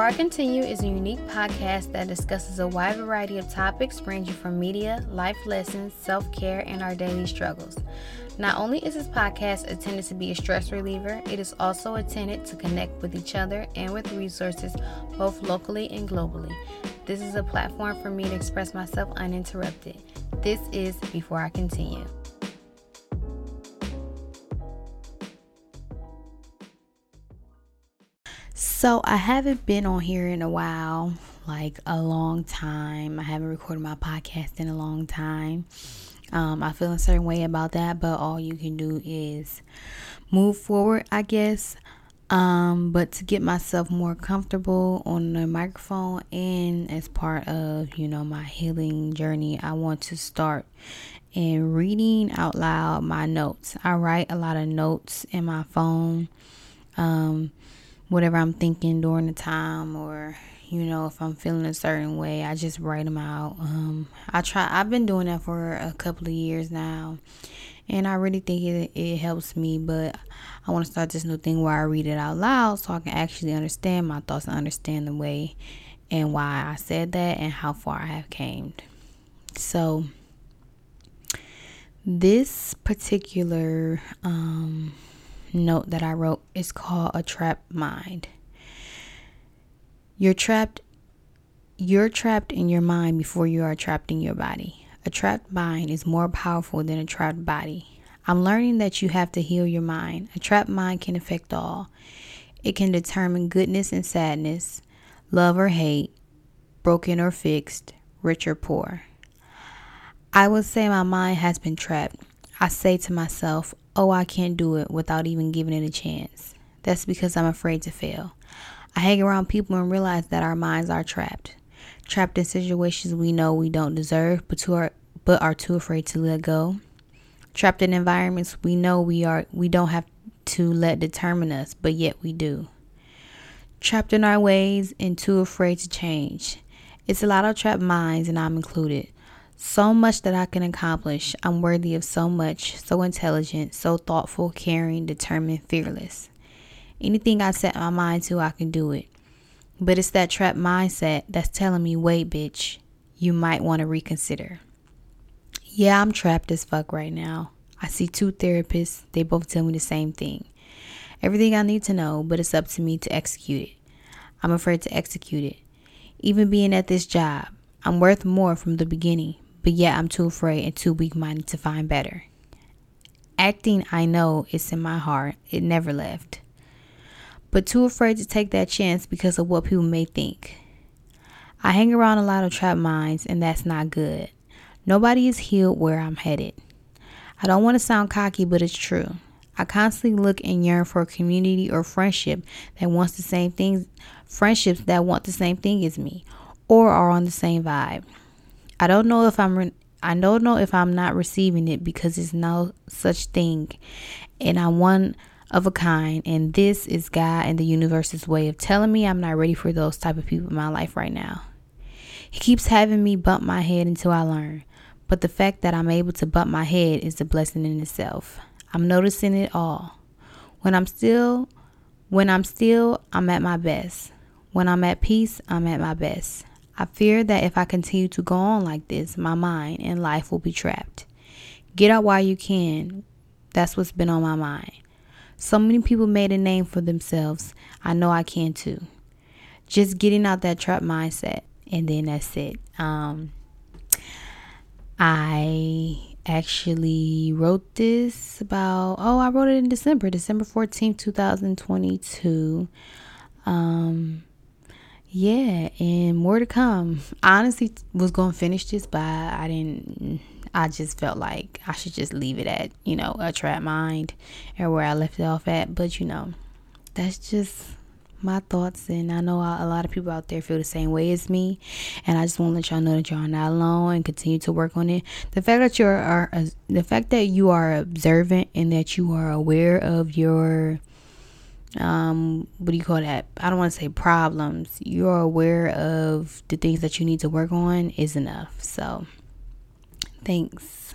Before I Continue is a unique podcast that discusses a wide variety of topics ranging from media, life lessons, self care, and our daily struggles. Not only is this podcast intended to be a stress reliever, it is also intended to connect with each other and with resources both locally and globally. This is a platform for me to express myself uninterrupted. This is Before I Continue. So, I haven't been on here in a while, like a long time. I haven't recorded my podcast in a long time. Um, I feel a certain way about that, but all you can do is move forward, I guess. Um, but to get myself more comfortable on the microphone and as part of, you know, my healing journey, I want to start and reading out loud my notes. I write a lot of notes in my phone. Um, whatever I'm thinking during the time or you know if I'm feeling a certain way I just write them out. Um, I try I've been doing that for a couple of years now and I really think it, it helps me but I want to start this new thing where I read it out loud so I can actually understand my thoughts and understand the way and why I said that and how far I have came. So this particular um, note that I wrote is called A Trapped Mind. You're trapped you're trapped in your mind before you are trapped in your body. A trapped mind is more powerful than a trapped body. I'm learning that you have to heal your mind. A trapped mind can affect all. It can determine goodness and sadness, love or hate, broken or fixed, rich or poor. I would say my mind has been trapped. I say to myself, oh, I can't do it without even giving it a chance. That's because I'm afraid to fail. I hang around people and realize that our minds are trapped. Trapped in situations we know we don't deserve, but, to but are too afraid to let go. Trapped in environments we know we are we don't have to let determine us, but yet we do. Trapped in our ways and too afraid to change. It's a lot of trapped minds, and I'm included. So much that I can accomplish. I'm worthy of so much, so intelligent, so thoughtful, caring, determined, fearless. Anything I set my mind to, I can do it. But it's that trap mindset that's telling me, wait, bitch, you might want to reconsider. Yeah, I'm trapped as fuck right now. I see two therapists, they both tell me the same thing. Everything I need to know, but it's up to me to execute it. I'm afraid to execute it. Even being at this job, I'm worth more from the beginning, but yet I'm too afraid and too weak minded to find better. Acting, I know, is in my heart, it never left, but too afraid to take that chance because of what people may think. I hang around a lot of trapped minds, and that's not good. Nobody is healed where I'm headed. I don't want to sound cocky, but it's true. I constantly look and yearn for a community or friendship that wants the same things, friendships that want the same thing as me, or are on the same vibe. I don't know if I'm re- I don't know if I'm not receiving it because it's no such thing and I'm one of a kind and this is God and the universe's way of telling me I'm not ready for those type of people in my life right now. He keeps having me bump my head until I learn. But the fact that I'm able to bump my head is a blessing in itself. I'm noticing it all. When I'm still when I'm still, I'm at my best. When I'm at peace, I'm at my best. I fear that if I continue to go on like this, my mind and life will be trapped. Get out while you can. That's what's been on my mind. So many people made a name for themselves. I know I can too. Just getting out that trap mindset, and then that's it. Um, I actually wrote this about, oh, I wrote it in December, December 14th, 2022. Um, yeah, and more to come. I honestly was going to finish this, but I didn't. I just felt like I should just leave it at, you know, a trap mind or where I left it off at. But, you know, that's just my thoughts. And I know a lot of people out there feel the same way as me. And I just want to let y'all know that y'all are not alone and continue to work on it. The fact that you are, uh, the fact that you are observant and that you are aware of your um what do you call that? I don't want to say problems. You're aware of the things that you need to work on is enough. So thanks